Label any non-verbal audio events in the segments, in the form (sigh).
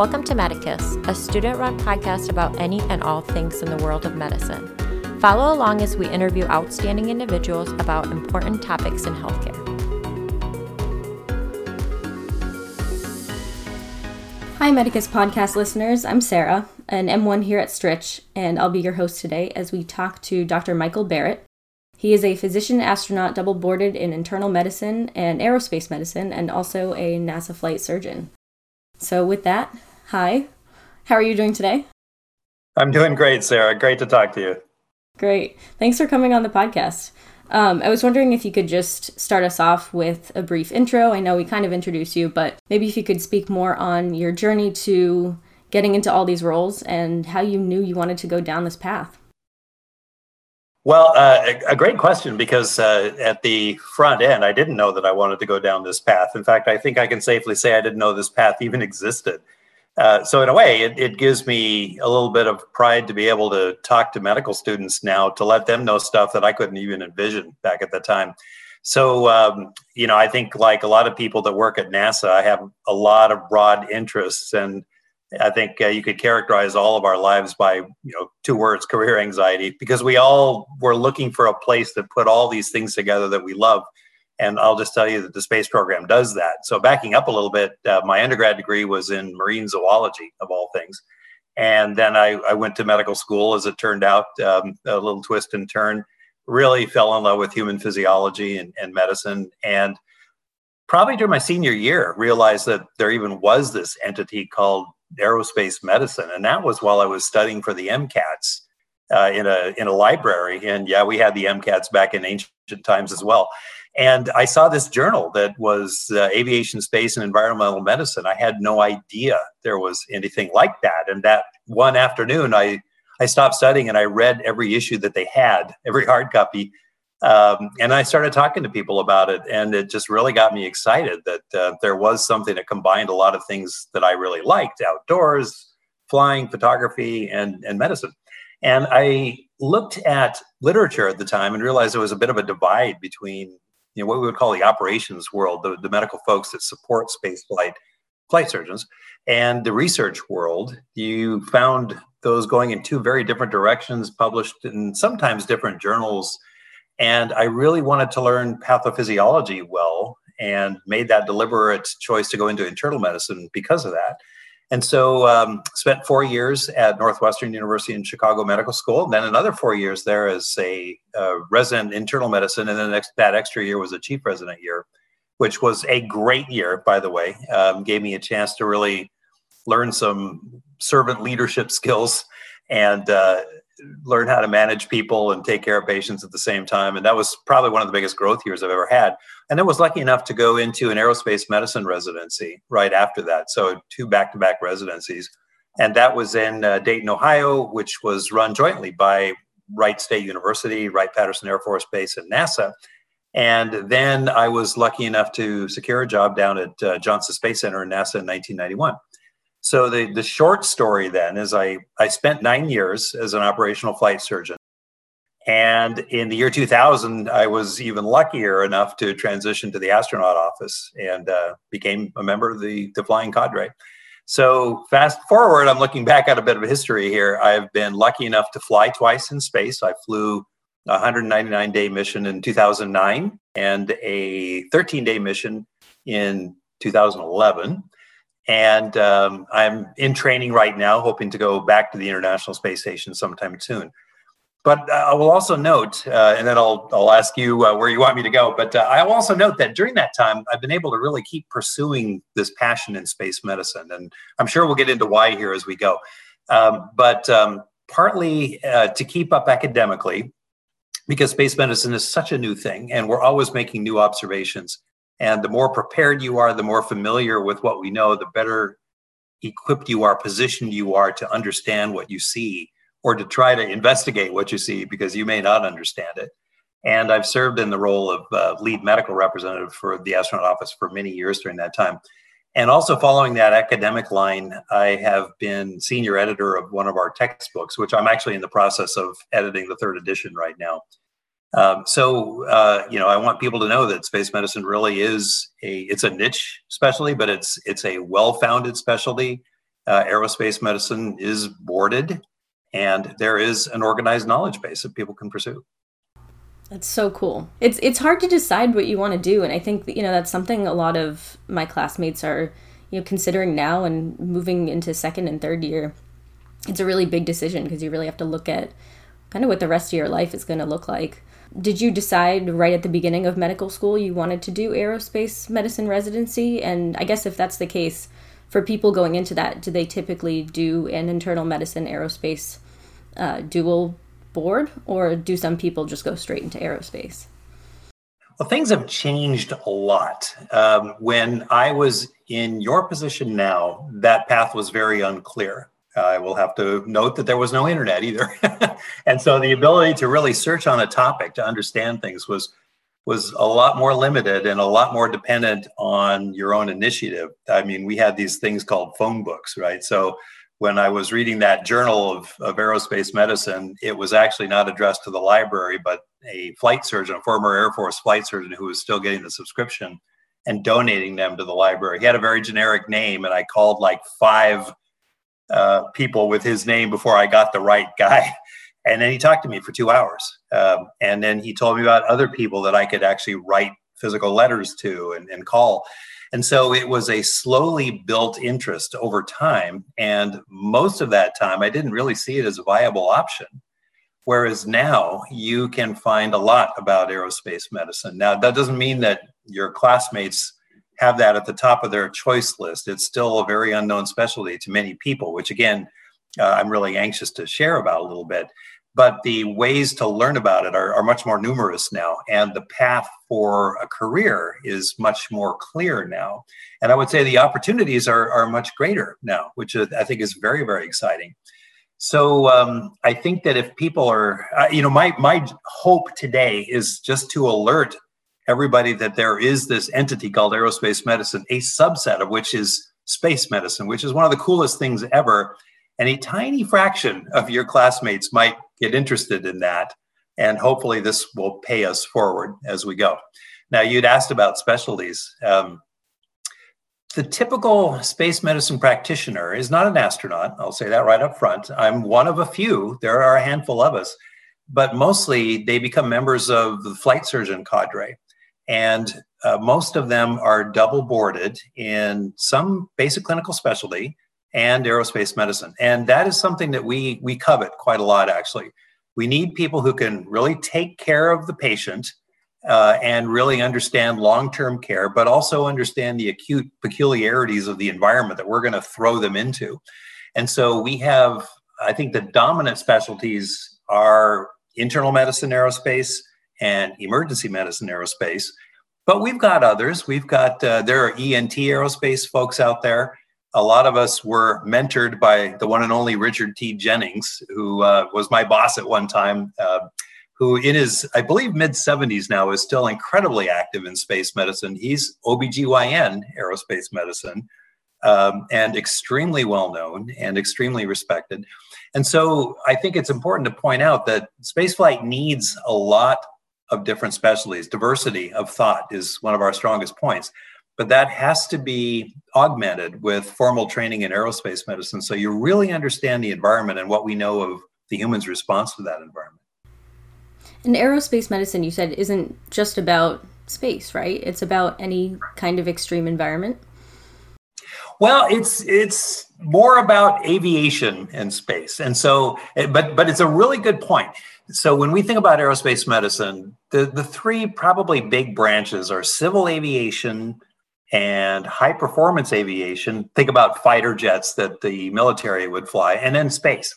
Welcome to Medicus, a student run podcast about any and all things in the world of medicine. Follow along as we interview outstanding individuals about important topics in healthcare. Hi, Medicus podcast listeners. I'm Sarah, an M1 here at Stritch, and I'll be your host today as we talk to Dr. Michael Barratt. He is a physician astronaut double boarded in internal medicine and aerospace medicine, and also a NASA flight surgeon. So, with that, hi. How are you doing today? I'm doing great, Sarah. Great to talk to you. Great. Thanks for coming on the podcast. Um, I was wondering if you could just start us off with a brief intro. I know we kind of introduced you, but maybe if you could speak more on your journey to getting into all these roles and how you knew you wanted to go down this path. Well, uh, a, great question because uh, at the front end, I didn't know that I wanted to go down this path. In fact, I think I can safely say I didn't know this path even existed. Uh, so, in a way, it, it, gives me a little bit of pride to be able to talk to medical students now to let them know stuff that I couldn't even envision back at the time. So, um, you know, I think like a lot of people that work at NASA, I have a lot of broad interests and I think uh, you could characterize all of our lives by you know two words: career anxiety, because we all were looking for a place that put all these things together that we love. And I'll just tell you that the space program does that. So backing up a little bit, uh, my undergrad degree was in marine zoology, of all things, and then I, I went to medical school. As it turned out, um, a little twist and turn. Really fell in love with human physiology and, and medicine, and probably during my senior year realized that there even was this entity called aerospace medicine, and that was while I was studying for the MCATs uh, in a in a library. And yeah, we had the MCATs back in ancient times as well. And I saw this journal that was uh, aviation, space, and environmental medicine. I had no idea there was anything like that. And that one afternoon, I I stopped studying and I read every issue that they had, every hard copy, um, and I started talking to people about it, and it just really got me excited that uh, there was something that combined a lot of things that I really liked outdoors, flying, photography, and, and medicine. And I looked at literature at the time and realized there was a bit of a divide between you know, what we would call the operations world, the, the medical folks that support space flight, flight surgeons, and the research world. You found those going in two very different directions, published in sometimes different journals and I really wanted to learn pathophysiology well and made that deliberate choice to go into internal medicine because of that. And so um, spent four years at Northwestern University in Chicago Medical School, and then another four years there as a uh, resident internal medicine, and then next, that extra year was a chief resident year, which was a great year, by the way. Um, gave me a chance to really learn some servant leadership (laughs) skills and uh, learn how to manage people and take care of patients at the same time. And that was probably one of the biggest growth years I've ever had. And then was lucky enough to go into an aerospace medicine residency right after that. So two back to back residencies. And that was in uh, Dayton, Ohio, which was run jointly by Wright State University, Wright Patterson Air Force Base, and NASA. And then I was lucky enough to secure a job down at uh, Johnson Space Center in NASA in 1991. So the, the short story then is I, I spent nine years as an operational flight surgeon. And in the year 2000, I was even luckier enough to transition to the astronaut office and uh, became a member of the, the flying cadre. So fast forward, I'm looking back at a bit of history here. I've been lucky enough to fly twice in space. I flew a 199 day mission in 2009 and a 13 day mission in 2011. And um, I'm in training right now, hoping to go back to the International Space Station sometime soon. But I will also note, uh, and then I'll, I'll ask you uh, where you want me to go. But uh, I will also note that during that time, I've been able to really keep pursuing this passion in space medicine. And I'm sure we'll get into why here as we go. Um, but um, partly uh, to keep up academically, because space medicine is such a new thing and we're always making new observations. And the more prepared you are, the more familiar with what we know, the better equipped you are, positioned you are to understand what you see or to try to investigate what you see because you may not understand it. And I've served in the role of uh, lead medical representative for the astronaut office for many years during that time. And also following that academic line, I have been senior editor of one of our textbooks, which I'm actually in the process of editing the third edition right now. Um, so uh, you know, I want people to know that space medicine really is a it's a niche specialty, but it's it's a well-founded specialty. uh, aerospace medicine is boarded, and there is an organized knowledge base that people can pursue. That's so cool. It's it's hard to decide what you want to do, and I think you know that's something a lot of my classmates are you know considering now and moving into second and third year. It's a really big decision because you really have to look at kind of what the rest of your life is going to look like. Did you decide right at the beginning of medical school you wanted to do aerospace medicine residency? And I guess if that's the case, for people going into that, do they typically do an internal medicine aerospace uh, dual board, or do some people just go straight into aerospace? Well, things have changed a lot. Um, when I was in your position now, that path was very unclear. I will have to note that there was no internet either. (laughs) and so the ability to really search on a topic to understand things was was a lot more limited and a lot more dependent on your own initiative. I mean, we had these things called phone books, right? So when I was reading that journal of, of aerospace medicine, it was actually not addressed to the library, but a flight surgeon, a former Air Force flight surgeon who was still getting the subscription and donating them to the library. He had a very generic name, and I called like five uh, people with his name before I got the right guy. (laughs) And then he talked to me for two hours. Um, and then he told me about other people that I could actually write physical letters to and, and call. And so it was a slowly built interest over time. And most of that time, I didn't really see it as a viable option. Whereas now you can find a lot about aerospace medicine. Now, that doesn't mean that your classmates have that at the top of their choice list. It's still a very unknown specialty to many people, which again, uh, I'm really anxious to share about a little bit. But the ways to learn about it are, are much more numerous now, and the path for a career is much more clear now. And I would say the opportunities are, are much greater now, which I think is very, very exciting. So um, I think that if people are, uh, you know, my my hope today is just to alert everybody that there is this entity called aerospace medicine, a subset of which is space medicine, which is one of the coolest things ever. And a tiny fraction of your classmates might get interested in that. And hopefully, this will pay us forward as we go. Now, you'd asked about specialties. Um, the typical space medicine practitioner is not an astronaut. I'll say that right up front. I'm one of a few. There are a handful of us, but mostly they become members of the flight surgeon cadre and uh, most of them are double boarded in some basic clinical specialty and aerospace medicine. And that is something that we we covet quite a lot actually. We need people who can really take care of the patient uh, and really understand long-term care, but also understand the acute peculiarities of the environment that we're going to throw them into. And so we have, I think, the dominant specialties are internal medicine, aerospace, and emergency medicine aerospace. But we've got others. We've got, uh, there are ENT aerospace folks out there. A lot of us were mentored by the one and only Richard T. Jennings, who uh, was my boss at one time, uh, who in his, I believe, mid 70s now is still incredibly active in space medicine. He's OBGYN aerospace medicine um, and extremely well known and extremely respected. And so I think it's important to point out that spaceflight needs a lot of different specialties. Diversity of thought is one of our strongest points, but that has to be augmented with formal training in aerospace medicine so you really understand the environment and what we know of the human's response to that environment. And aerospace medicine, you said, isn't just about space, right? It's about any kind of extreme environment. Well, it's it's more about aviation and space, and so, eh, but but it's a really good point. So when we think about aerospace medicine, the, the three probably big branches are civil aviation and high performance aviation. Think about fighter jets that the military would fly, and then space.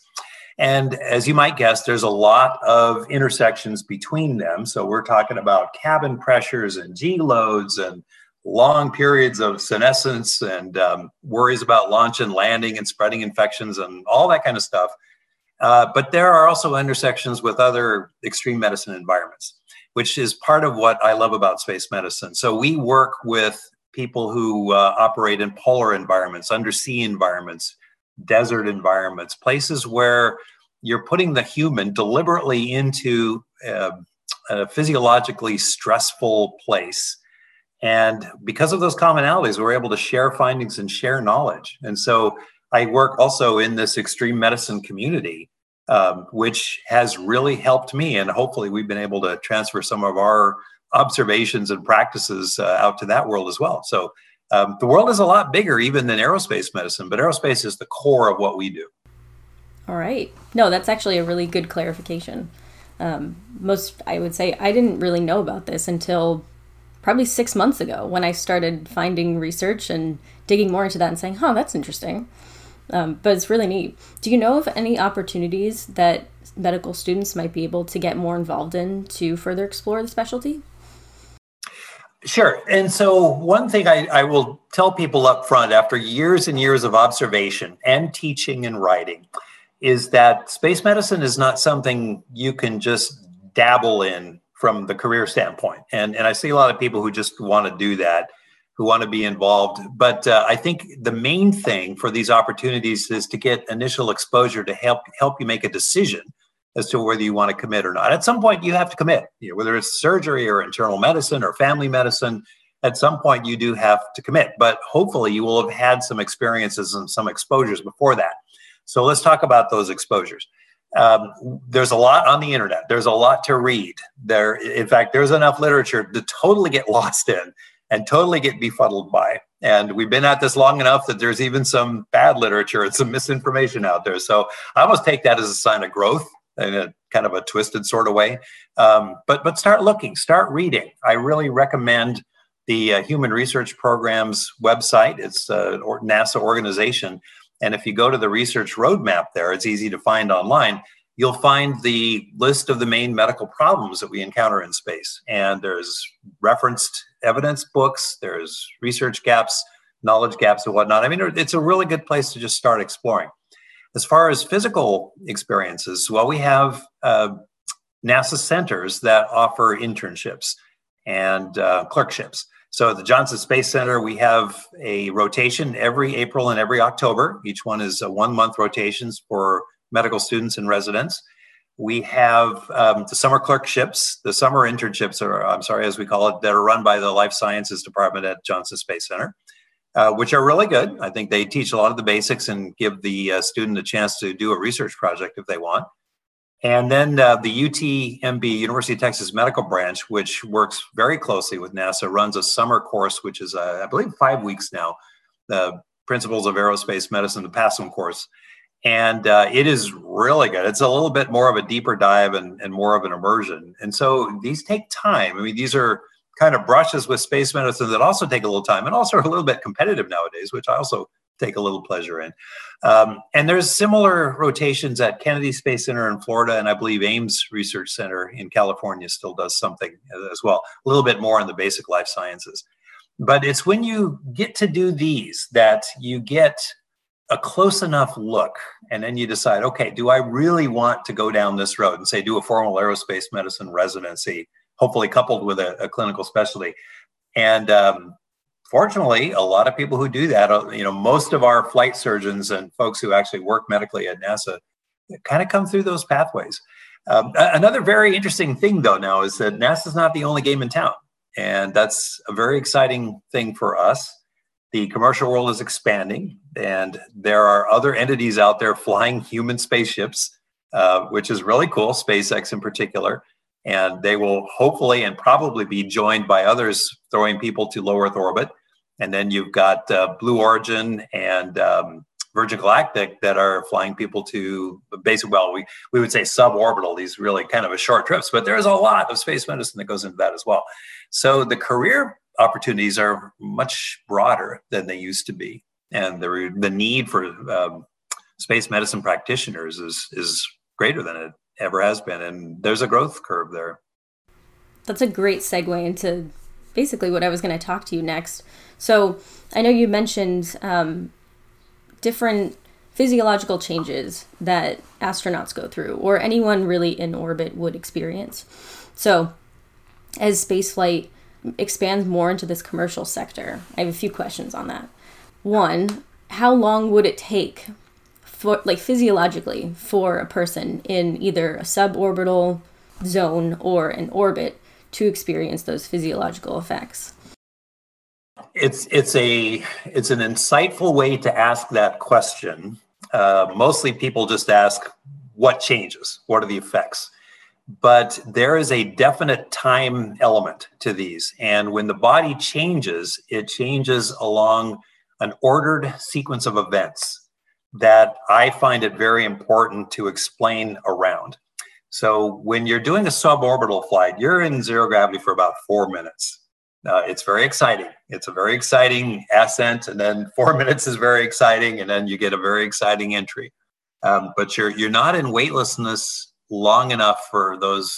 And as you might guess, there's a lot of intersections between them. So we're talking about cabin pressures and G loads and long periods of senescence and um, worries about launch and landing and spreading infections and all that kind of stuff. Uh, but there are also intersections with other extreme medicine environments, which is part of what I love about space medicine. So we work with people who uh, operate in polar environments, undersea environments, desert environments, places where you're putting the human deliberately into uh, a physiologically stressful place. And because of those commonalities, we're able to share findings and share knowledge. And so I work also in this extreme medicine community, um, which has really helped me. And hopefully, we've been able to transfer some of our observations and practices uh, out to that world as well. So, um, the world is a lot bigger even than aerospace medicine, but aerospace is the core of what we do. All right. No, that's actually a really good clarification. Um, most, I would say, I didn't really know about this until probably six months ago when I started finding research and digging more into that and saying, huh, that's interesting. Um, but it's really neat. Do you know of any opportunities that medical students might be able to get more involved in to further explore the specialty? Sure. And so, one thing I, I, will tell people up front after years and years of observation and teaching and writing is that space medicine is not something you can just dabble in from the career standpoint. And, and I see a lot of people who just want to do that, who want to be involved. But uh, I think the main thing for these opportunities is to get initial exposure to help help you make a decision as to whether you want to commit or not. At some point, you have to commit, you know, whether it's surgery or internal medicine or family medicine. At some point, you do have to commit, but hopefully, you will have had some experiences and some exposures before that. So let's talk about those exposures. Um, there's a lot on the internet. There's a lot to read. There, in fact, there's enough literature to totally get (laughs) lost in and totally get befuddled by. And we've been at this long enough that there's even some bad literature and some misinformation out there. So I almost take that as a sign of growth in a kind of a twisted sort of way. Um, but but start looking, start reading. I really recommend the uh, Human Research Program's website. It's a NASA organization, and if you go to the research roadmap there, it's easy to find online. You'll find the list of the main medical problems that we encounter in space, and there's referenced evidence books, there's research gaps, knowledge gaps, and whatnot. I mean, it's a really good place to just start exploring. As far as physical experiences, well, we have uh, NASA centers that offer internships and uh, clerkships. So at the Johnson Space Center, we have a rotation every April and every October. Each one is a one month rotations for medical students and residents. We have um, the summer clerkships, the summer internships, or I'm sorry, as we call it, that are run by the Life Sciences Department at Johnson Space Center uh, which are really good. I think they teach a lot of the basics and give the uh, student a chance to do a research project if they want. And then uh, the UTMB, University of Texas Medical Branch, which works very closely with NASA, runs a summer course, which is, uh, I believe, five weeks now, the Principles of Aerospace Medicine, the PASM course. And uh, it is really good. It's a little bit more of a deeper dive and, and more of an immersion. And so these take time. I mean, these are kind of brushes with space medicine that also take a little time and also are a little bit competitive nowadays, which I also take a little pleasure in. Um, and there's similar rotations at Kennedy Space Center in Florida, and I believe Ames Research Center in California still does something as well, a little bit more in the basic life sciences. But it's when you get to do these that you get a close enough look, and then you decide, okay, do I really want to go down this road and say, do a formal aerospace medicine residency? hopefully coupled with a, a clinical specialty. And um, fortunately, a lot of people who do that, uh, you know, most of our flight surgeons and folks who actually work medically at NASA kind of come through those pathways. Um, another very interesting thing, though, now is that NASA's not the only game in town. And that's a very exciting thing for us. The commercial world is expanding, and there are other entities out there flying human spaceships, uh, which is really cool, SpaceX in particular and they will hopefully and probably be joined by others throwing people to low Earth orbit. And then you've got uh, Blue Origin and um, Virgin Galactic that are flying people to basic, well, we, we would say suborbital, these really kind of a short trips, but there's a lot of space medicine that goes into that as well. So the career opportunities are much broader than they used to be. And the, the need for um, space medicine practitioners is, is greater than it ever has been. And there's a growth curve there. That's a great segue into basically what I was going to talk to you next. So I know you mentioned um, different physiological changes that astronauts go through, or anyone really in orbit would experience. So as spaceflight expands more into this commercial sector, I have a few questions on that. One, how long would it take for like physiologically for a person in either a suborbital zone or an orbit to experience those physiological effects? It's it's a it's an insightful way to ask that question. Uh, mostly, people just ask, "What changes? What are the effects?" But there is a definite time element to these, and when the body changes, it changes along an ordered sequence of events that I find it very important to explain around. So when you're doing a suborbital flight, you're in zero gravity for about four minutes. Uh, it's very exciting. It's a very exciting ascent, and then (laughs) four minutes is very exciting, and then you get a very exciting entry. Um, but you're you're not in weightlessness long enough for those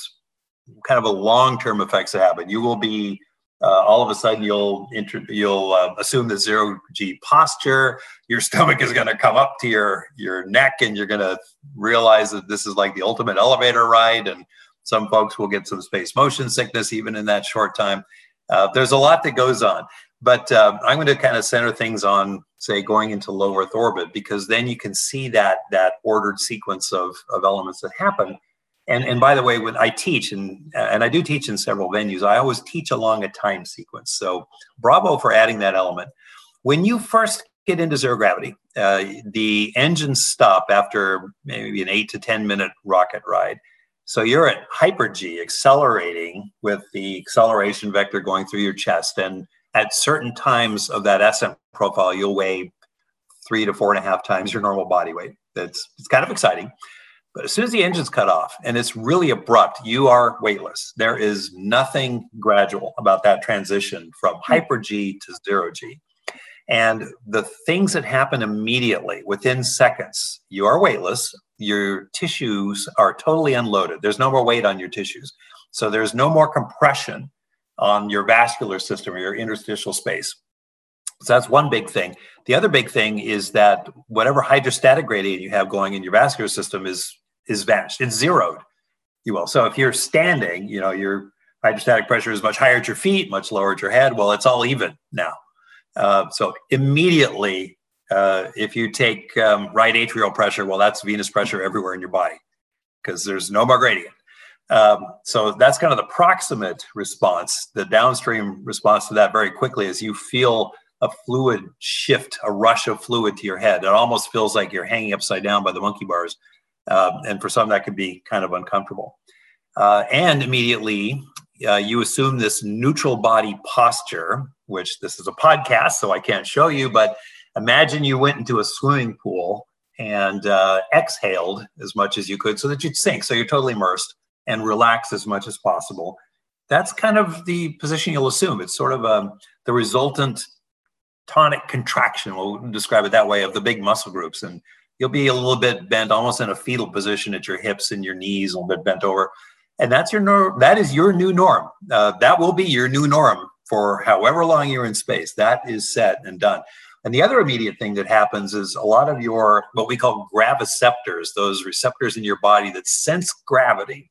kind of a long-term effects to happen. You will be uh, all of a sudden you'll inter- you'll uh, assume the zero g posture. Your (laughs) stomach is going to come up to your your neck, and you're going to realize that this is like the ultimate elevator ride. And some folks will get some space motion sickness even in that short time. Uh, there's a lot that goes on, but uh, I'm going to kind of center things on, say, going into low Earth orbit, because then you can see that that ordered sequence of of elements that happen. And and by the way, when I teach and and I do teach in several venues, I always teach along a time sequence. So bravo for adding that element. When you first get into zero gravity, uh, the engines stop after maybe an eight to ten minute rocket ride so you're at hyper G, accelerating with the acceleration vector going through your chest. And at certain times of that ascent profile, you'll weigh three to four and a half times your normal body weight. That's it's kind of exciting. But as soon as the engine's cut off and it's really abrupt, you are weightless. There is nothing gradual about that transition from hmm. hyper G to zero G. And the things that happen immediately within seconds, you are weightless, your tissues are totally unloaded. There's no more weight on your tissues. So there's no more compression on your vascular system or your interstitial space. So that's one big thing. The other big thing is that whatever hydrostatic gradient you have going in your vascular system is is vanished. It's zeroed, you will. So if you're standing, you know, your hydrostatic pressure is much higher at your feet, much lower at your head. Well, it's all even now. Uh, so immediately, uh, if you take um, right atrial pressure, well, that's venous pressure everywhere in your body because there's no more gradient. Um, so that's kind of the proximate response. The downstream response to that very quickly is you feel a fluid shift, a rush of fluid to your head. It almost feels like you're hanging upside down by the monkey bars. Um, and for some, that could be kind of uncomfortable. Uh, and immediately, uh, you assume this neutral body posture, which this is a podcast, so I can't show you, but imagine you went into a swimming pool and uh, exhaled as much as you could so that you'd sink. So you're totally immersed and relax as much as possible. That's kind of the position you'll assume. It's sort of um, the resultant tonic contraction, we'll describe it that way, of the big muscle groups. And you'll be a little bit bent, almost in a fetal position at your hips and your knees, a little bit bent over and that's your norm. That is your new norm. Uh, that will be your new norm for however long you're in space. That is set and done. And the other immediate thing that happens is a lot of your what we call graviceptors, those receptors in your body that sense gravity,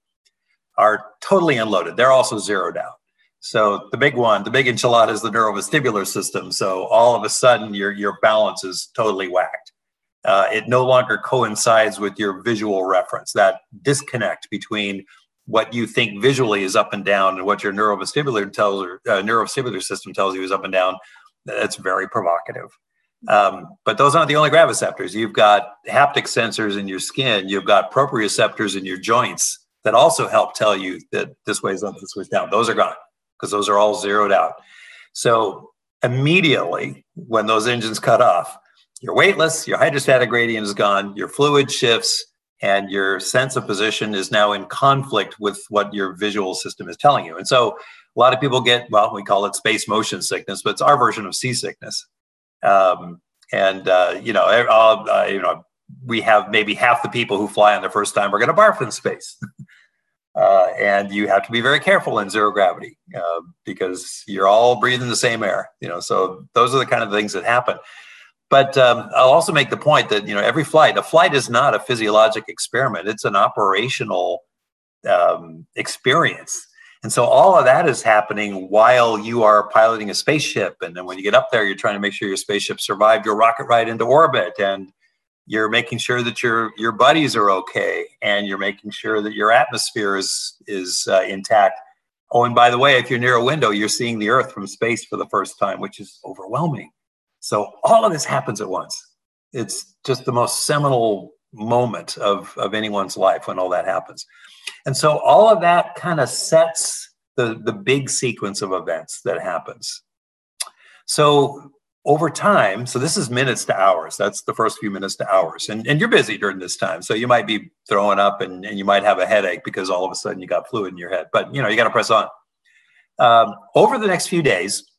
are totally unloaded. They're also zeroed out. So the big one, the big enchilada is the neurovestibular system. So all of a sudden your your balance is totally whacked. Uh, it no longer coincides with your visual reference. That disconnect between what you think visually is up and down and what your neurovestibular tells or uh, neurovestibular system tells you is up and down that's very provocative. Um, but those aren't the only graviceptors. You've got haptic sensors in your skin. You've got proprioceptors in your joints that also help tell you that this way is up this way is down. Those are gone because those are all zeroed out. So immediately when those engines cut off you're weightless your hydrostatic gradient is gone your fluid shifts and your sense of position is now in conflict with what your visual system is telling you. And so a lot of people get, well, we call it space motion sickness, but it's our version of seasickness. Um, and, uh, you know, uh, you know, we have maybe half the people who fly on their first time are going to barf in space. (laughs) uh, and you have to be very careful in zero gravity uh, because you're all breathing the same air, you know, so those are the kind of things that happen. But um, I'll also make the point that you know every flight, a flight is not a physiologic experiment; it's an operational um, experience. And so all of that is happening while you are piloting a spaceship. And then when you get up there, you're trying to make sure your spaceship survived your rocket ride into orbit, and you're making sure that your your buddies are okay, and you're making sure that your atmosphere is is uh, intact Oh, and by the way, if you're near a window, you're seeing the Earth from space for the first time, which is overwhelming. So all of this happens at once. It's just the most seminal moment of, of anyone's life when all that happens. And so all of that kind of sets the, the big sequence of events that happens. So over time, so this is minutes to hours. That's the first few minutes to hours. And, and you're busy during this time. So you might be throwing up and, and you might have a headache because all of a sudden you got fluid in your head. But you know, you got to press on. Um, over the next few days,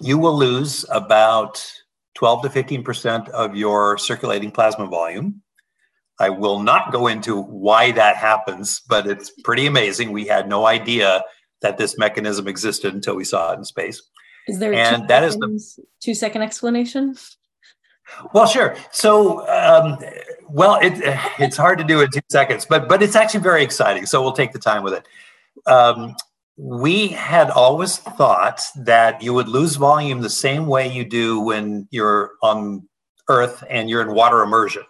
you will lose about 12 to 15% of your circulating plasma volume. I will not go into why that happens, but it's pretty amazing. We had no idea that this mechanism existed until we saw it in space. Is there and that seconds, is the two second explanation? Well, sure. So, um, well, it, it's hard to do in two seconds, but but it's actually very exciting. So we'll take the time with it. Um, we had always thought that you would lose volume the same way you do when you're on Earth and you're in water immersion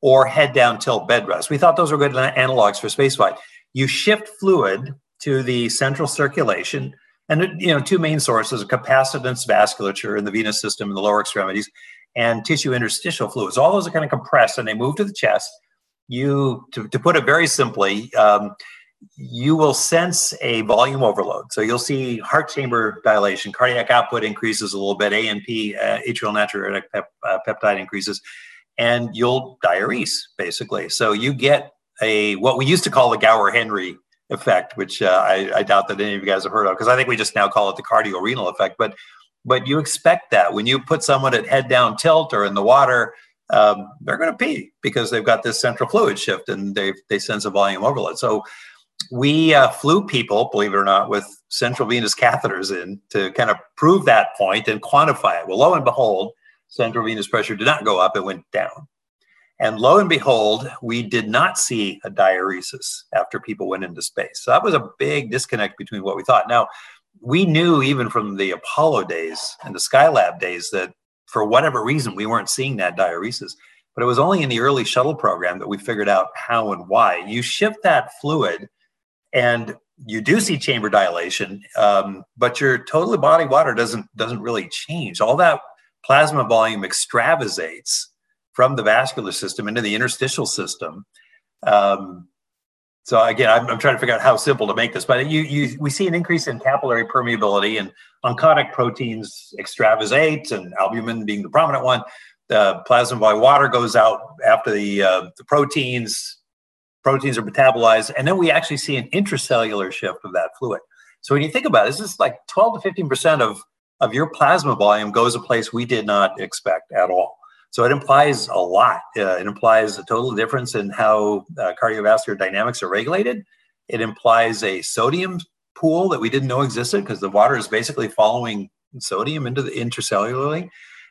or head down tilt bed rest. We thought those were good analogs for spaceflight. You shift fluid to the central circulation and you know two main sources capacitance vasculature in the venous system in the lower extremities and tissue interstitial fluids all those are kind of compressed and they move to the chest you to, to put it very simply um, you will sense a volume overload so you'll see heart chamber dilation cardiac output increases a little bit anp uh, atrial natriuretic pep, uh, peptide increases and you'll diurese basically so you get a what we used to call the Gauer-Henry effect, which uh, I, I, doubt that any of you guys have heard of, because I think we just now call it the cardiorenal effect. But but you expect that when you put someone at head down tilt or in the water, um, they're going to pee because they've got this central fluid shift and they they sense a volume overload. So we uh, flew people, believe it or not, with central venous catheters in to kind of prove that point and quantify it. Well, lo and behold, central venous pressure did not go up; it went down. And lo and behold, we did not see a diuresis after people went into space. So that was a big disconnect between what we thought. Now, we knew even from the Apollo days and the Skylab days that for whatever reason, we weren't seeing that diuresis. But it was only in the early shuttle program that we figured out how and why. You shift that fluid and you do see chamber dilation, um, but your total body water doesn't doesn't really change. All that plasma volume extravasates from the vascular system into the interstitial system. Um, so again, I'm, I'm, trying to figure out how simple to make this, but you, you, we see an increase in capillary permeability and oncotic proteins extravasate and albumin being the prominent one. The plasma by water goes out after the, uh, the proteins, proteins are metabolized, and then we actually see an intracellular shift of that fluid. So when you think about it, this is like 12 to 15% of, of your plasma volume goes a place we did not expect at all. So it implies a lot. Uh, it implies a total difference in how uh, cardiovascular dynamics are regulated. It implies a sodium pool that we didn't know existed because the water is basically following sodium into the intracellularly.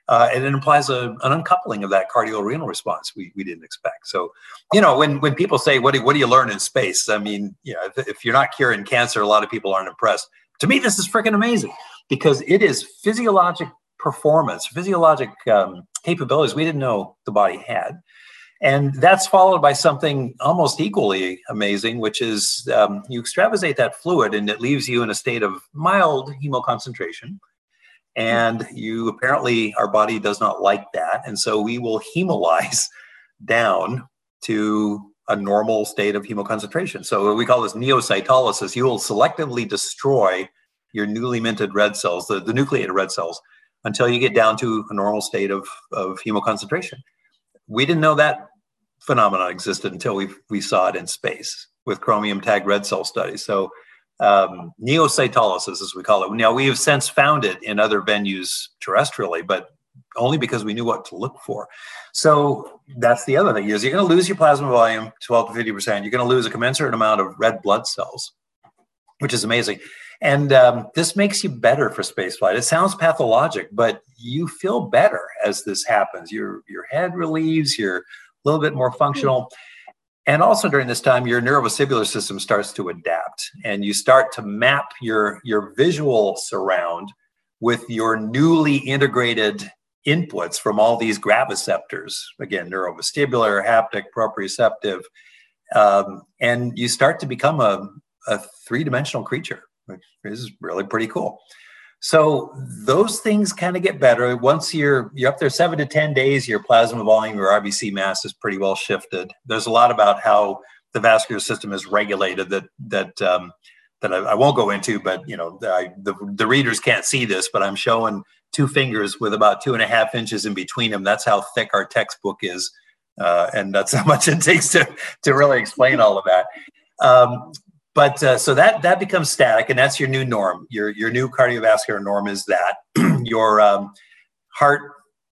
Uh, and it implies a, an uncoupling of that cardiorenal response we, we didn't expect. So, you know, when, when people say, what do, what do you learn in space? I mean, you know, if, if you're not curing cancer, a lot of people aren't impressed. To me, this is freaking amazing because it is physiologic performance, physiologic um, capabilities we didn't know the body had. And that's followed by something almost equally amazing, which is um, you extravasate that fluid and it leaves you in a state of mild hemoconcentration. And you apparently, our body does not like that. And so we will hemolyze (laughs) down to a normal state of hemoconcentration. So we call this neocytolysis. You will selectively destroy your newly minted red cells, the, the nucleated red cells, until you get down to a normal state of, of hemoconcentration. We didn't know that phenomenon existed until we, we saw it in space with chromium tag red cell studies. So um, neocytolysis, as we call it. Now, we have since found it in other venues terrestrially, but only because we knew what to look for. So that's the other thing is you're going to lose your plasma volume 12 to 50%. You're going to lose a commensurate amount of red blood cells, which is amazing. And um, this makes you better for spaceflight. It sounds pathologic, but you feel better as this happens. Your your head relieves. You're a little bit more functional. And also during this time, your neurovestibular system starts to adapt, and you start to map your your visual surround with your newly integrated inputs from all these graviceptors. Again, neurovestibular, haptic, proprioceptive, um, and you start to become a, a three dimensional creature which is really pretty cool. So those things kind of get better once you're you're up there seven to ten days. Your plasma volume, your RBC mass is pretty well shifted. There's a lot about how the vascular system is regulated that that um, that I, I, won't go into, but you know I, the the readers can't see this, but I'm showing two fingers with about two and a half inches in between them. That's how thick our textbook is, uh, and that's how much it takes to to really explain all of that. Um, but uh, so that that becomes static, and that's your new norm. Your your new cardiovascular norm is that (clears throat) your um, heart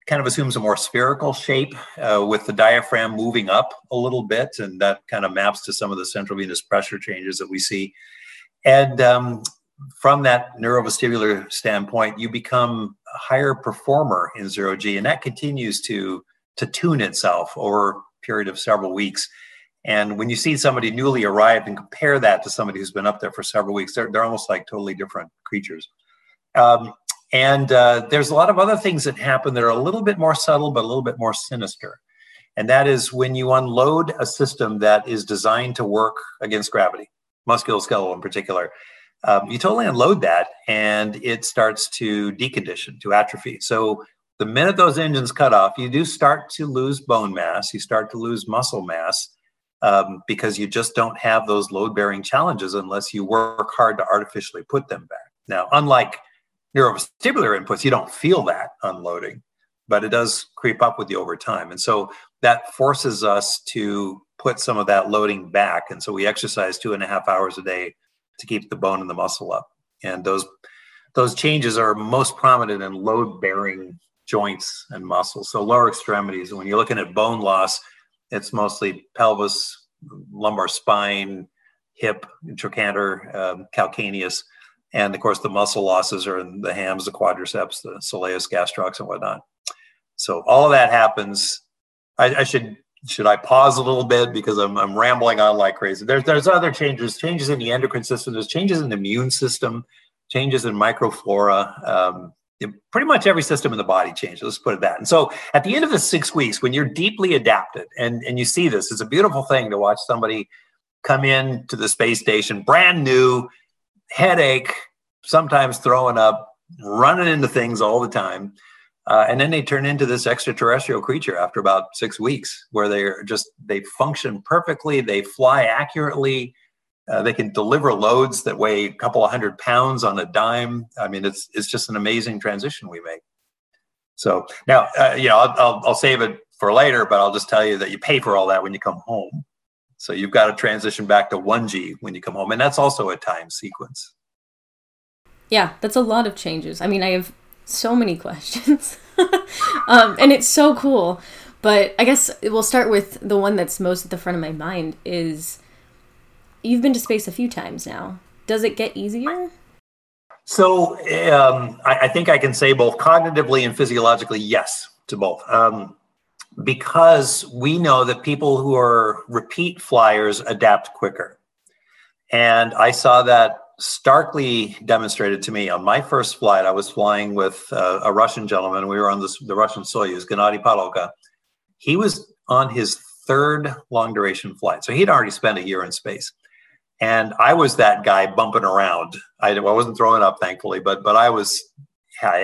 kind of assumes a more spherical shape uh, with the diaphragm moving up a little bit, and that kind of maps to some of the central venous pressure changes that we see. And um, from that neurovestibular standpoint, you become a higher performer in zero G, and that continues to to tune itself over a period of several weeks. And when you see somebody newly arrived and compare that to somebody who's been up there for several weeks, they're, they're almost like totally different creatures. Um, and uh, there's a lot of other things that happen that are a little bit more subtle, but a little bit more sinister. And that is when you unload a system that is designed to work against gravity, musculoskeletal in particular, um, you totally unload that and it starts to decondition, to atrophy. So the minute those engines cut off, you do start to lose bone mass, you start to lose muscle mass um, because you just don't have those load bearing challenges unless you work hard to artificially put them back. Now, unlike neurovestibular inputs, you don't feel that unloading, but it does creep up with you over time. And so that forces us to put some of that loading back. And so we exercise two and a half hours a day to keep the bone and the muscle up. And those those changes are most prominent in load bearing joints and muscles. So lower extremities. When you're looking at bone loss, it's mostly pelvis, lumbar spine, hip, trochanter, um, calcaneus, and of course the muscle losses are in the hams, the quadriceps, the soleus gastrocs, and whatnot. So all of that happens. I, I should should I pause a little bit because I'm, I'm rambling on like crazy. There's there's other changes, changes in the endocrine system. There's changes in the immune system, changes in microflora. Um, pretty much every system in the body changes. Let's put it that. And so at the end of the six weeks, when you're deeply adapted, and, and you see this, it's a beautiful thing to watch somebody come in to the space station, brand new, headache, sometimes throwing up, running into things all the time. Uh, and then they turn into this extraterrestrial creature after about six weeks, where they're just they function perfectly, they fly accurately, uh, they can deliver loads that weigh a couple of hundred pounds on a dime. I mean, it's it's just an amazing transition we make. So now, uh, you know, I'll, I'll, I'll save it for later, but I'll just tell you that you pay for all that when you come home. So you've got to transition back to 1G when you come home, and that's also a time sequence. Yeah, that's a lot of changes. I mean, I have so many (laughs) questions, um, and it's so cool. But I guess we'll start with the one that's most at the front of my mind is you've been to space a few times now. Does it get easier? So um, I, I, think I can say both cognitively and physiologically, yes to both. Um, because we know that people who are repeat flyers adapt quicker. And I saw that starkly demonstrated to me on my first flight. I was flying with uh, a Russian gentleman. We were on this, the Russian Soyuz, Gennady Padalka. He was on his third long duration flight. So he'd already spent a year in space and I was that guy bumping around. I, I wasn't throwing up, thankfully, but but I was I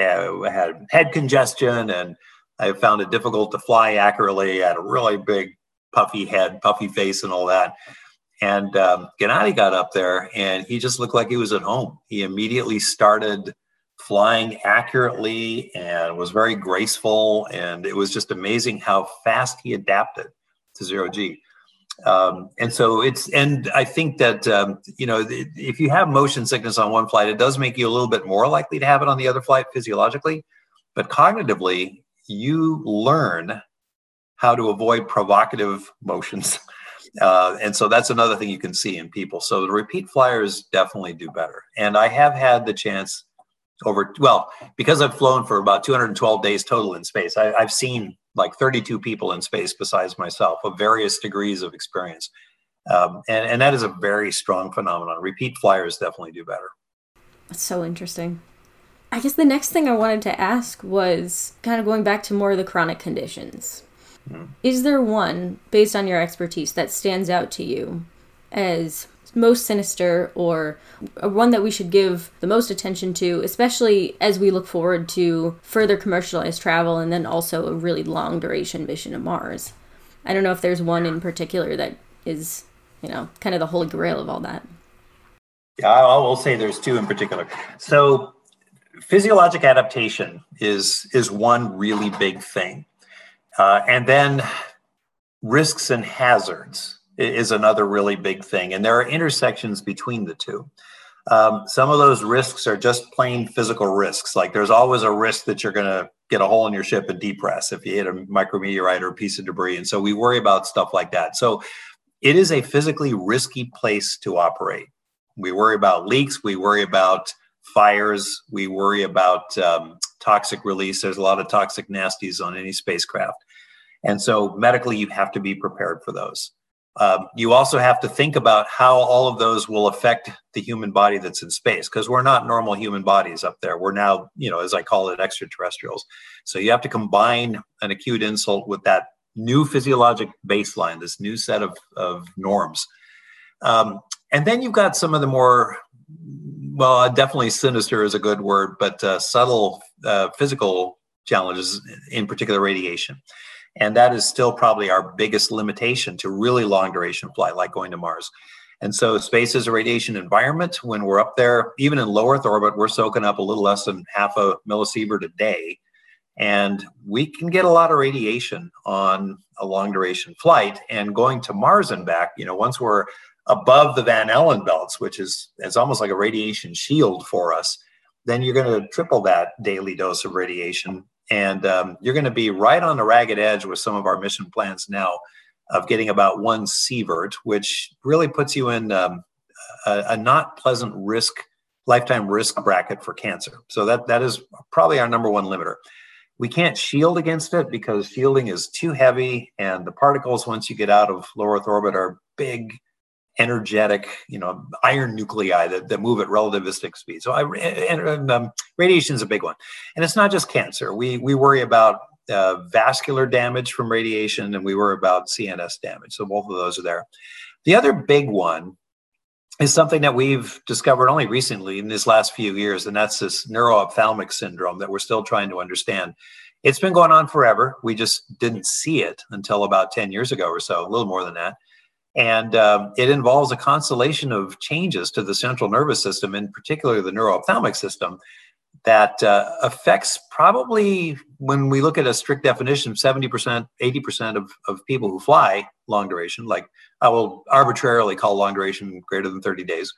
had head congestion and I found it difficult to fly accurately. I had a really big puffy head, puffy face, and all that. And um, Gennady got up there and he just looked like he was at home. He immediately started flying accurately and was very graceful. And it was just amazing how fast he adapted to zero G. Um, and so it's, and I think that, um, you know, if you have motion sickness on one flight, it does make you a little bit more likely to have it on the other flight physiologically. But cognitively, you learn how to avoid provocative motions. (laughs) Uh, and so that's another thing you can see in people. So the repeat flyers definitely do better. And I have had the chance over, well, because I've flown for about 212 days total in space, I, I've seen like 32 people in space besides myself of various degrees of experience. Um, and, and that is a very strong phenomenon. Repeat flyers definitely do better. That's so interesting. I guess the next thing I wanted to ask was kind of going back to more of the chronic conditions. Mm. Is there one, based on your expertise, that stands out to you as most sinister or one that we should give the most attention to, especially as we look forward to further commercialized travel and then also a really long duration mission to Mars? I don't know if there's one in particular that is, you know, kind of the holy grail of all that. Yeah, I will say there's two in particular. So physiologic adaptation is is one really big thing, uh, and then risks and hazards is another really big thing, and there are intersections between the two. Um, some of those risks are just plain physical risks. Like there's always a risk that you're going to get a hole in your ship and depress if you hit a micrometeorite or a piece of debris, and so we worry about stuff like that. So it is a physically risky place to operate. We worry about leaks. We worry about fires. We worry about um, toxic release. There's a lot of toxic nasties on any spacecraft. And so medically, you have to be prepared for those. Um, you also have to think about how all of those will affect the human body that's in space because we're not normal human bodies up there. We're now, you know, as I call it, extraterrestrials. So you have to combine an acute insult with that new physiologic baseline, this new set of, of norms. Um, and then you've got some of the more well, uh, definitely sinister is a good word, but uh, subtle uh, physical challenges, in particular radiation. And that is still probably our biggest limitation to really long duration flight, like going to Mars. And so space is a radiation environment. When we're up there, even in low Earth orbit, we're soaking up a little less than half a millisievert a day. And we can get a lot of radiation on a long duration flight. And going to Mars and back, you know, once we're above the Van Allen belts, which is it's almost like a radiation shield for us, then you're going to triple that daily dose of radiation, and um, you're going to be right on the ragged edge with some of our mission plans now of getting about one sievert, which really puts you in um, a, a not pleasant risk lifetime risk bracket for cancer. So that that is probably our number one limiter. We can't shield against it because shielding is too heavy, and the particles once you get out of low Earth orbit are big energetic, you know, iron nuclei that, that move at relativistic speed. So I, and, um, radiation is a big one, and it's not just cancer. We we worry about uh, vascular damage from radiation, and we worry about CNS damage. So both of those are there. The other big one is something that we've discovered only recently in these last few years, and that's this neuroophthalmic syndrome that we're still trying to understand. It's been going on forever. We just didn't see it until about 10 years ago or so, a little more than that. And um, it involves a constellation of changes to the central nervous system, in particular the neuroophthalmic system, that uh, affects probably, when we look at a strict definition, 70%, 80% of, of people who fly long duration, like I will arbitrarily call long duration greater than 30 days.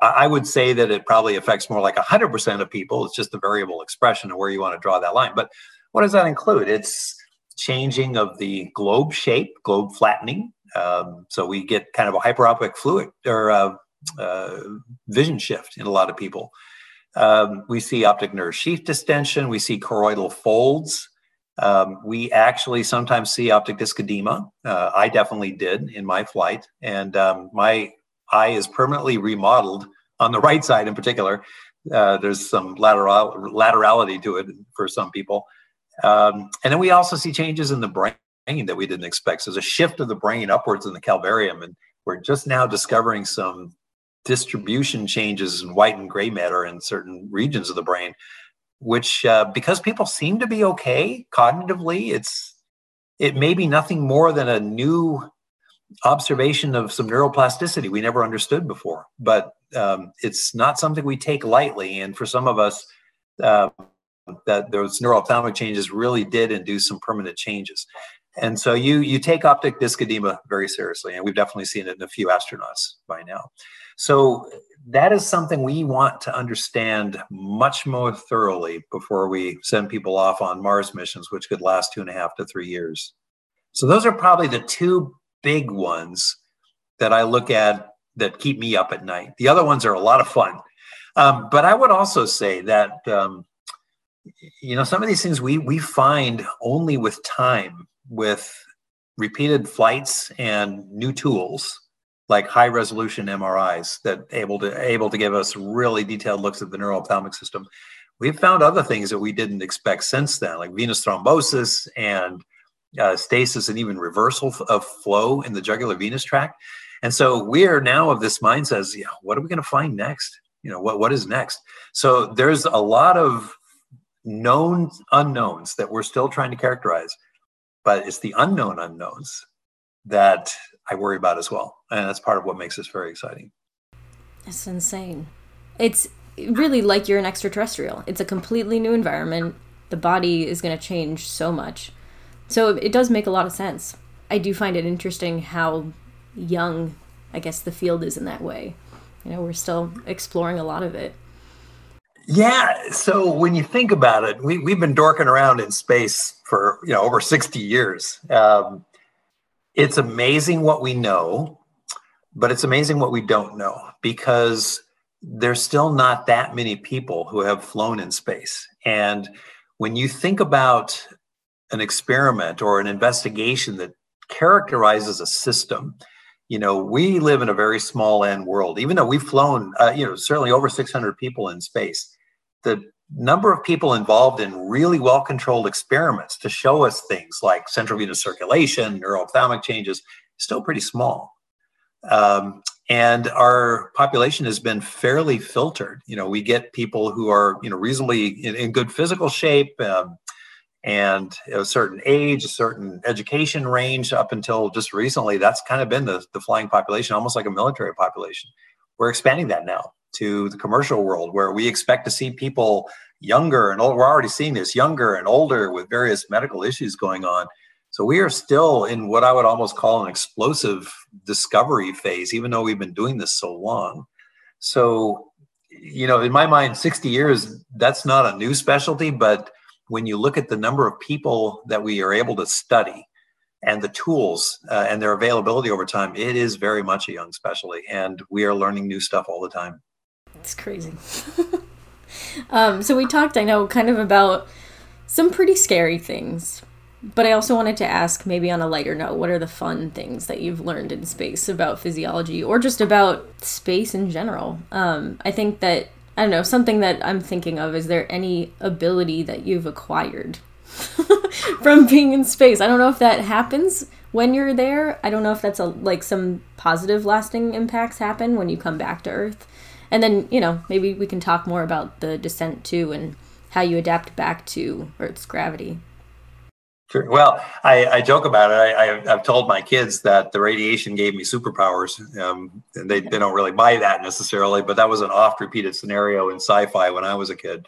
I would say that it probably affects more like 100% of people. It's just a variable expression of where you want to draw that line. But what does that include? It's changing of the globe shape, globe flattening, um, so we get kind of a hyperopic fluid or uh, uh, vision shift in a lot of people. Um, we see optic nerve sheath distension. We see choroidal folds. Um, we actually sometimes see optic disc edema. Uh, I definitely did in my flight, and um, my eye is permanently remodeled on the (laughs) right side in particular. Uh, there's some lateral laterality to it for some people. Um, and then we also see changes in the brain that we didn't expect. So there's a shift of the brain upwards in the calvarium, and we're just now discovering some distribution changes in white and gray matter in certain regions of the brain, which uh, because people seem to be okay cognitively, it's it may be nothing more than a new observation of some neuroplasticity we never understood before, but um, it's not something we take lightly. And for some of us, uh, that those neuroophthalmic changes really did induce some permanent changes. And so you you take optic disc edema very seriously, and we've definitely seen it in a few astronauts by now. So that is something we want to understand much more thoroughly before we send people off on Mars missions, which could last two and a half to three years. So those are probably the two big ones that I look at that keep me up at night. The other ones are a lot of fun, um, but I would also say that. Um, you know some of these things we we find only with time with repeated flights and new tools like high resolution MRIs that able to able to give us really detailed looks at the neuroophthalmic system. We've found other things that we didn't expect since then, like venous thrombosis and uh, stasis and even reversal of flow in the jugular venous tract. And so we are now of this mindset: you know, what are we going to find next? You know, what what is next? So there's a lot of known unknowns that we're still trying to characterize, but it's the unknown unknowns that I worry about as well, and that's part of what makes this very exciting. It's insane. It's really like you're an extraterrestrial. It's a completely new environment. The body is going to change so much. So it does make a lot of sense. I do find it interesting how young, I guess, the field is in that way. You know, we're still exploring a lot of it. Yeah. So when you think about it, we, we've been dorking around in space for, you know, over 60 years. Um, it's amazing what we know, but it's amazing what we don't know because there's still not that many people who have flown in space. And when you think about an experiment or an investigation that characterizes a system, you know, we live in a very small n world. Even though we've flown, uh, you know, certainly over 600 people in space, the number of people involved in really well controlled experiments to show us things like central venous circulation, neuroophthalmic changes, still pretty small. Um, and our population has been fairly filtered. You know, we get people who are you know reasonably in, in good physical shape. Um, and a certain age, a certain education range up until just recently, that's kind of been the, the flying population, almost like a military population. We're expanding that now to the commercial world where we expect to see people younger and old. We're already seeing this younger and older with various medical issues going on. So we are still in what I would almost call an explosive discovery phase, even though we've been doing this so long. So, you know, in my mind, 60 years, that's not a new specialty, but when you look at the number of people that we are able to study and the tools uh, and their availability over time, it is very much a young specialty. And we are learning new stuff all the time. It's crazy. (laughs) um, so we talked, I know, kind of about some pretty scary things but I also wanted to ask, maybe on a lighter note, what are the fun things that you've learned in space about physiology or just about space in general? Um, I think that, I don't know, something that I'm thinking of is there any ability that you've acquired (laughs) from being in space? I don't know if that happens when you're there. I don't know if that's a like some positive lasting impacts happen when you come back to Earth. And then, you know, maybe we can talk more about the descent too and how you adapt back to Earth's gravity. Sure. Well, I, I, joke about it. I, have told my kids that the radiation gave me superpowers. Um, and they, they don't really buy that necessarily, but that was an oft repeated scenario in sci fi when I was a kid.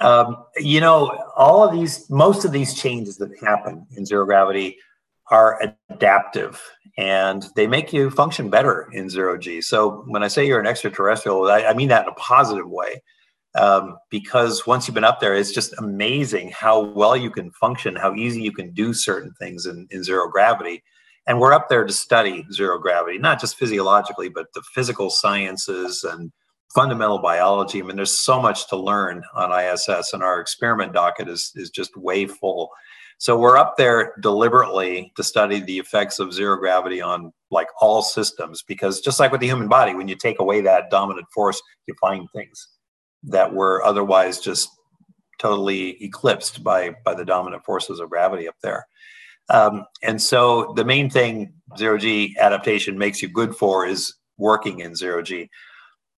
Um, you know, all of these, most of these changes that happen in zero gravity are adaptive and they make you function better in zero G. So when I say you're an extraterrestrial, I, I mean that in a positive way um, because once you've been up there, it's just amazing how well you can function, how easy you can do certain things in, in zero gravity. And we're up there to study zero gravity, not just physiologically, but the physical sciences and fundamental biology. I mean, there's so much to learn on ISS, and our experiment docket is, is just way full. So we're up there deliberately to study the effects of zero gravity on like all systems, because just like with the human body, when you take away that dominant force, you find things that were otherwise just totally eclipsed by by the dominant forces of gravity up there. Um, and so the main thing zero G adaptation makes you good for is working in zero G.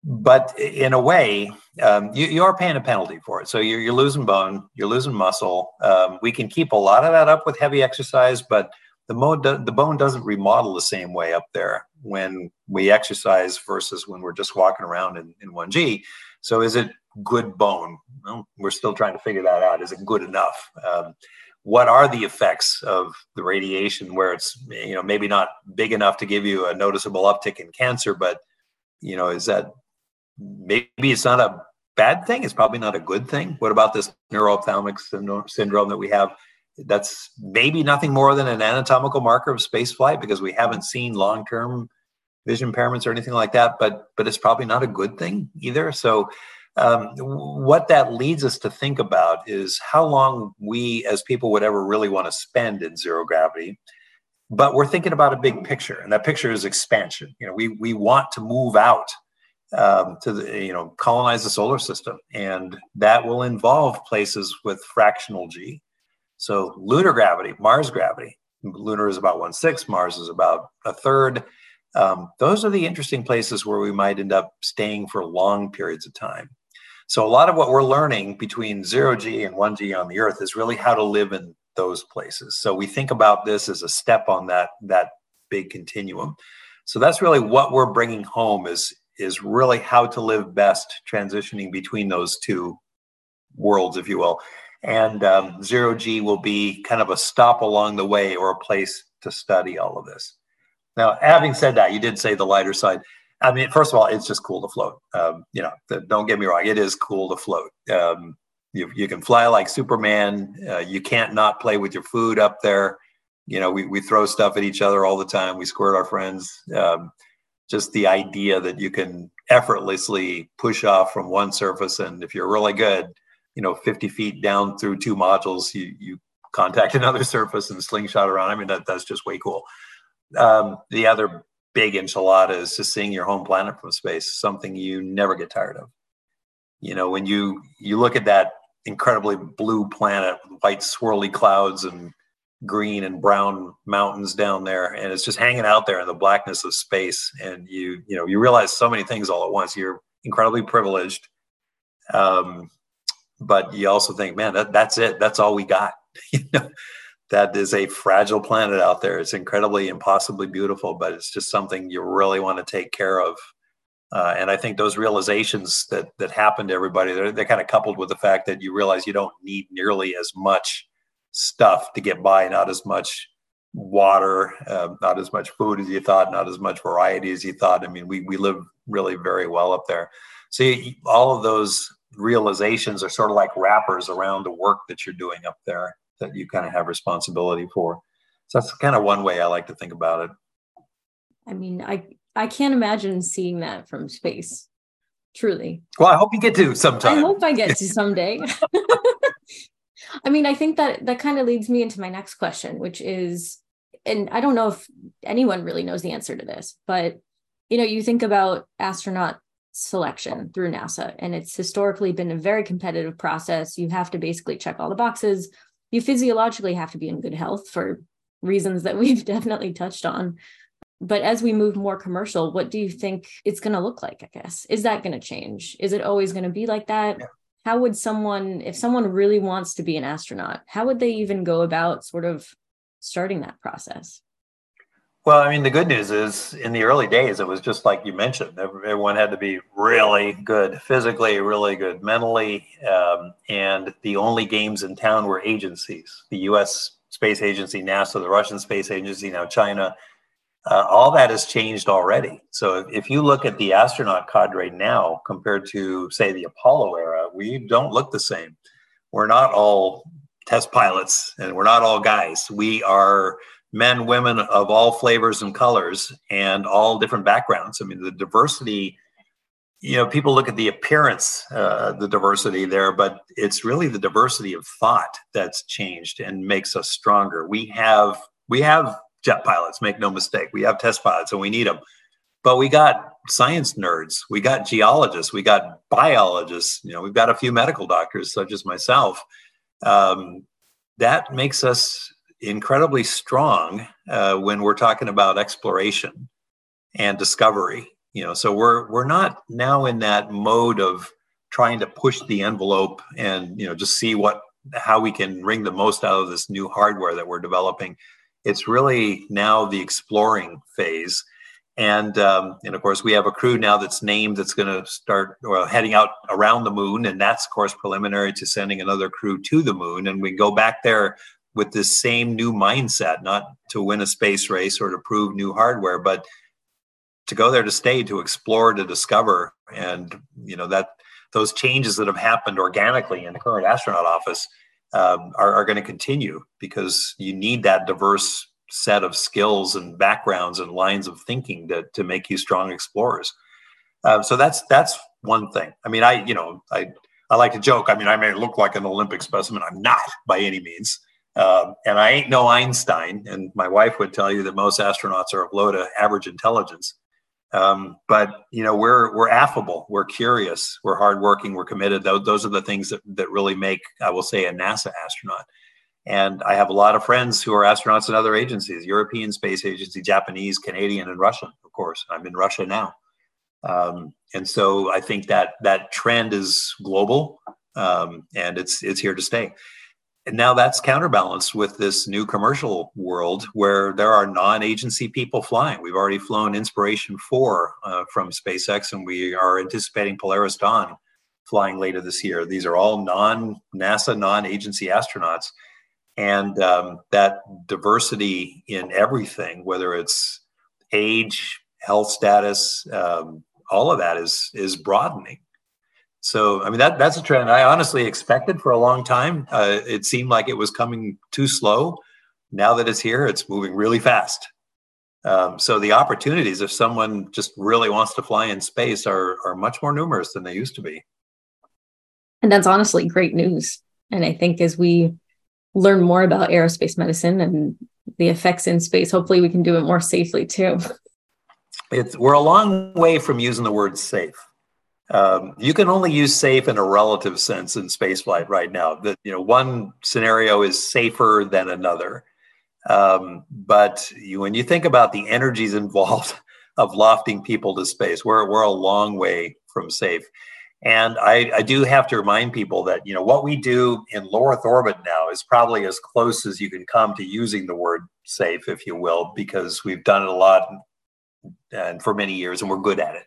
But in a way, um, you, you are paying a penalty for it. So you're, you're losing bone, you're losing muscle. Um, we can keep a lot of that up with heavy exercise, but the, mo- the bone doesn't remodel the same way up there when we exercise versus when we're just walking around in, in 1G. So is it good bone? Well, we're still trying to figure that out. Is it good enough? Um, what are the effects of the radiation where it's you know maybe not big enough to give you a noticeable uptick in cancer, but you know is that maybe it's not a bad thing? It's probably not a good thing. What about this neuroophthalmic syndrome that we have? That's maybe nothing more than an anatomical marker of space flight because we haven't seen long term vision impairments or anything like that, but but it's probably not a good thing either. So um, what that leads us to think about is how long we as people would ever really want to spend in zero gravity. But we're thinking about a big picture, and that picture is expansion. You know, we we want to move out um, to the you know colonize the solar system, and that will involve places with fractional g. So lunar gravity, Mars gravity. Lunar is about one sixth, Mars is about a third Um, those are the interesting places where we might end up staying for long periods of time. So a lot of what we're learning between zero G and one G on the Earth is really how to live in those places. So we think about this as a step on that that big continuum. So that's really what we're bringing home is is really how to live best transitioning between those two worlds, if you will. And um, zero G will be kind of a stop along the way or a place to study all of this. Now, having said that, you did say the lighter side. I mean, first of all, it's just cool to float. Um, you know, don't get me wrong, it is cool to float. Um, you, you can fly like Superman. Uh, you can't not play with your food up there. You know, we, we throw stuff at each other all the time. We squirt our friends. Um, just the idea that you can effortlessly push off from one surface. And if you're really good, you know, 50 feet down through two modules, you, you contact (laughs) another surface and slingshot around. I mean, that, that's just way cool. Um, the other big enchilada is just seeing your home planet from space, something you never get tired of. You know, when you you look at that incredibly blue planet, with white swirly clouds and green and brown mountains down there, and it's just hanging out there in the blackness of space, and you you know you realize so many things all at once. You're incredibly privileged, um, but you also think, man, that, that's it. That's all we got. (laughs) you know, that is a fragile planet out there. It's incredibly impossibly beautiful, but it's just something you really want to take care of. Uh, and I think those realizations that that happen to everybody, they're, they're kind of coupled with the fact that you realize you don't need nearly as much stuff to get by, not as much water, uh, not as much food as you thought, not as much variety as you thought. I mean, we we live really very well up there. So you, all of those realizations are sort of like wrappers around the work that you're doing up there that you kind of have responsibility for. So that's kind of one way I like to think about it. I mean, I I can't imagine seeing that from space. Truly. Well, I hope you get to sometime. I hope I get to (laughs) someday. (laughs) I mean, I think that that kind of leads me into my next question, which is, and I don't know if anyone really knows the answer to this, but you know, you think about astronaut selection through NASA, and it's historically been a very competitive process. You have to basically check all the boxes you physiologically have to be in good health for reasons that (laughs) we've definitely touched on. But as we move more commercial, what do you think it's going to look like? I guess is that going to change? Is it always going to be like that? Yeah. How would someone, if someone really wants to be an astronaut, how would they even go about sort of starting that process? Well, I mean, the good news is in the early days, it was just like you mentioned. Everyone had to be really good physically, really good mentally. Um, and the only games in town were agencies the US Space Agency, NASA, the Russian Space Agency, now China. Uh, all that has changed already. So if you look at the astronaut cadre now compared to, say, the Apollo era, we don't look the same. We're not all test pilots and we're not all guys. We are men, women of all flavors and colors and all different backgrounds. I mean, the diversity, you know, people look at the appearance, uh, the diversity there, but it's really the diversity of thought that's changed and makes us stronger. We have, we have jet pilots, make no mistake. We have test pilots and we need them. But we got science nerds, we got geologists, we got biologists, you know, we've got a few medical doctors, such as myself. Um, that makes us incredibly strong uh, when we're talking about exploration and discovery. You know, so we're we're not now in that mode of trying to push the envelope and you know just see what how we can wring the most out of this new hardware that we're developing. It's really now the exploring phase. And um, and of course we have a crew now that's named that's going to start heading out around the moon, and that's of course preliminary to sending another crew to the moon. And we go back there with this same new mindset, not to win a space race or to prove new hardware, but to go there to stay, to explore, to discover. And, you know, that those changes that have happened organically in the current astronaut office um, are, are going to continue because you need that diverse set of skills and backgrounds and lines of thinking to, to make you strong explorers. Um, so that's that's one thing. I mean, I you know I I like to joke. I mean, I may look like an Olympic specimen. I'm not by any means. Um, and I ain't no Einstein. And my wife would tell you that most astronauts are of low to average intelligence. Um, but you know, we're we're affable, we're curious, we're hardworking, we're committed. Those, those are the things that, that really make, I will say, a NASA astronaut. And I have a lot of friends who are astronauts in other agencies European Space Agency, Japanese, Canadian, and Russian, of course. I'm in Russia now. Um, and so I think that that trend is global um, and it's, it's here to stay. And now that's counterbalanced with this new commercial world where there are non agency people flying. We've already flown Inspiration 4 uh, from SpaceX, and we are anticipating Polaris Dawn flying later this year. These are all non NASA, non agency astronauts and um, that diversity in everything, whether it's age, health status, um, all of that is is broadening. So, I mean, that that's a trend I honestly expected for a long time. Uh, it seemed like it was coming too slow. Now that it's here, it's moving really fast. Um, so the opportunities, if someone just really wants to fly in space, are are much more numerous than they used to be. And that's honestly great news. And I think as we learn more about aerospace medicine and the effects in space. Hopefully, we can do it more safely too. It's we're a long way from using the word safe. Um, you can only use safe in a relative sense in spaceflight right now. That you know, one scenario is safer than another. Um, but you, when you think about the energies involved (laughs) of lofting people to space, we're we're a long way from safe. And I, I, do have to remind people that you know what we do in low Earth orbit now is probably as close as you can come to using the word safe, if you will, because we've done it a lot and for many years, and we're good at it.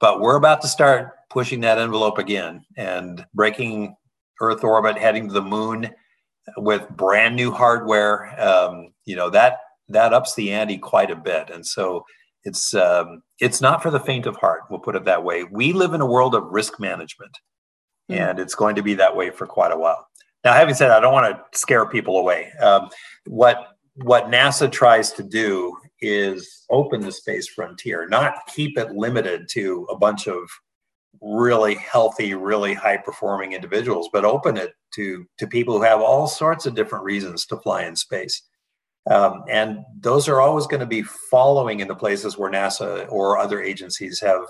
But we're about to start pushing that envelope again and breaking Earth orbit, heading to the moon with brand new hardware. Um, you know that that ups the ante quite a bit, and so it's um, it's not for the faint of heart. We'll put it that way. We live in a world of risk management, mm. and it's going to be that way for quite a while. Now, having said, that, I don't want to scare people away. Um, what what NASA tries to do is open the space frontier, not keep it limited to a bunch of really healthy, really high performing individuals, but open it to to people who have all sorts of different reasons to fly in space. Um, and those are always going to be following in the places where NASA or other agencies have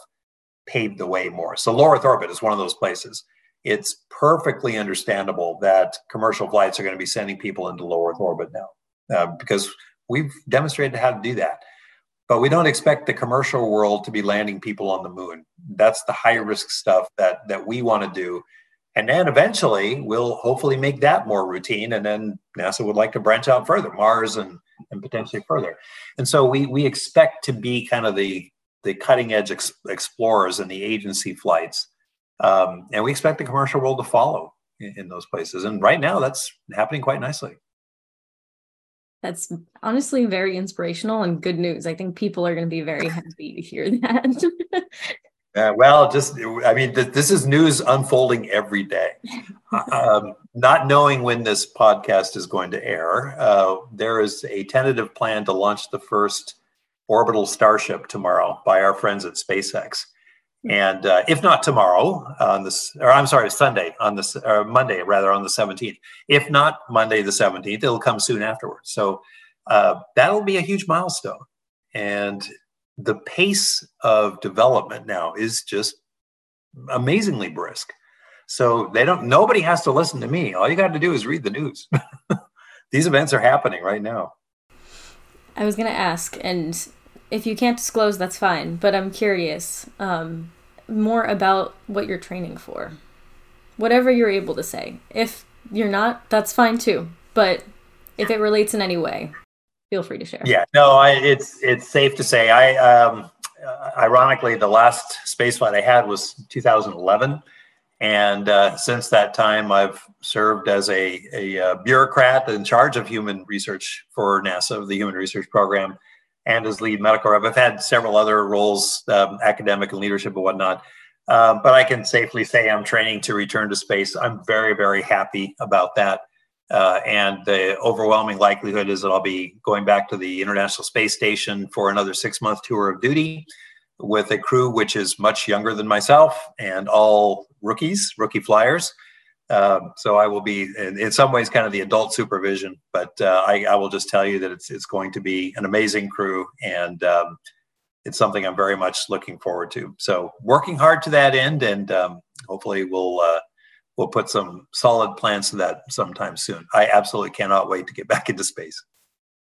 paved the way more. So low Earth orbit is one of those places. It's perfectly understandable that commercial flights are going to be sending people into low Earth orbit now uh, because we've demonstrated how to do that. But we don't expect the commercial world to be landing people on the moon. That's the high risk stuff that that we want to do and then eventually we'll hopefully make that more routine. And then NASA would like to branch out further, Mars and, and potentially further. And so we, we expect to be kind of the, the cutting edge ex- explorers in the agency flights. Um, and we expect the commercial world to follow in, in those places. And right now that's happening quite nicely. That's honestly very inspirational and good news. I think people are going to be very happy to hear that. (laughs) Uh, well, just I mean, th- this is news unfolding every day. (laughs) um, not knowing when this podcast is going to air, uh, there is a tentative plan to launch the first orbital starship tomorrow by our friends at SpaceX. And uh, if not tomorrow on this, or I'm sorry, Sunday on this, or Monday rather on the 17th. If not Monday the 17th, it'll come soon afterwards. So uh, that'll be a huge milestone. And the pace of development now is just amazingly brisk. So they don't nobody has to listen to me. All you got to do is read the news. (laughs) These events are happening right now. I was going to ask and if you can't disclose that's fine, but I'm curious um, more about what you're training for. Whatever you're able to say. If you're not, that's fine too. But if it relates in any way, feel free to share. Yeah, no, I, it's it's safe to say. I um, uh, ironically, the last spaceflight I had was 2011, and uh, since that time, I've served as a, a, a uh, bureaucrat in charge of human research for NASA, the Human Research Program, and as lead medical rep. I've had several other roles, um, academic and leadership and whatnot. Um, but I can safely say I'm training to return to space. I'm very, very happy about that. Uh, and the overwhelming likelihood is that I'll be going back to the International Space Station for another six month tour of duty with a crew which is much younger than myself and all rookies, rookie flyers. Um, so I will be, in, in, some ways, kind of the adult supervision, but uh, I, I, will just tell you that it's it's going to be an amazing crew, and um, it's something I'm very much looking forward to. So working hard to that end, and um, hopefully we'll uh, we'll put some solid plans to that sometime soon. I absolutely cannot wait to get back into space.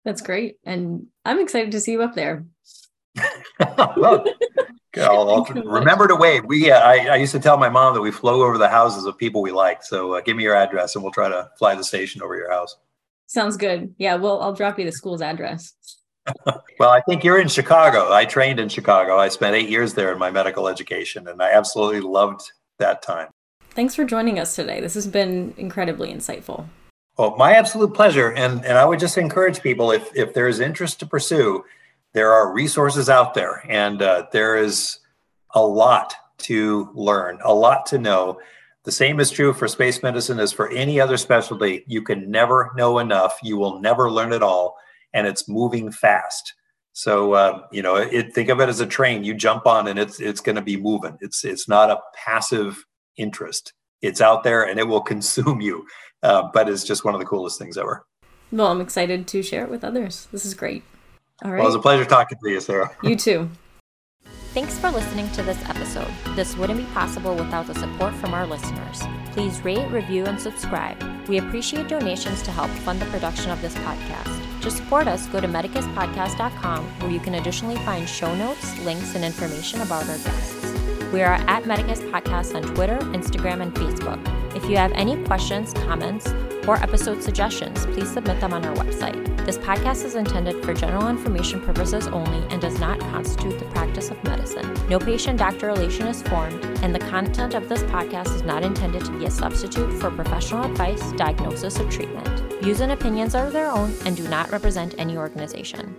That's great. And I'm excited to see you up there. (laughs) well, I'll, I'll remember to wave. We, uh, I, I, used to tell my mom that we flew over the houses of people we like. So uh, give me your address and we'll try to fly the station over your house. Sounds good. Yeah, well, I'll drop you the school's address. (laughs) well, I think you're in Chicago. I trained in Chicago. I spent eight years there in my medical education, and I absolutely loved that time. Thanks for joining us today. This has been incredibly insightful. Well, my absolute pleasure. And, and I would just encourage people if, if there is interest to pursue, there are resources out there, and uh, there is a lot to learn, a lot to know. The same is true for space medicine as for any other specialty. You can never know enough. You will never learn it all, and it's moving fast. So uh, you know, it, think of it as a train. You jump on, and it's it's going to be moving. It's it's not a passive interest. It's out there, and it will (laughs) consume you. Uh, but it's just one of the coolest things ever. Well, I'm excited to share it with others. This is great. All right. Well, it was a pleasure talking to you, Sarah. (laughs) You too. Thanks for listening to this episode. This wouldn't be possible without the support from our listeners. Please rate, review, and subscribe. We appreciate donations to help fund the production of this podcast. To support us, go to medicuspodcast.com where you can additionally find show notes, links, and information about our guests. We are at Medicus Podcast on Twitter, Instagram, and Facebook. If you have any questions, comments, or episode suggestions, please submit them on our website. This podcast is intended for general information purposes only and does not constitute the practice of medicine. No patient doctor relation is formed, and the content of this podcast is not intended to be a substitute for professional advice, diagnosis, or treatment. Views and opinions are their own and do not represent any organization.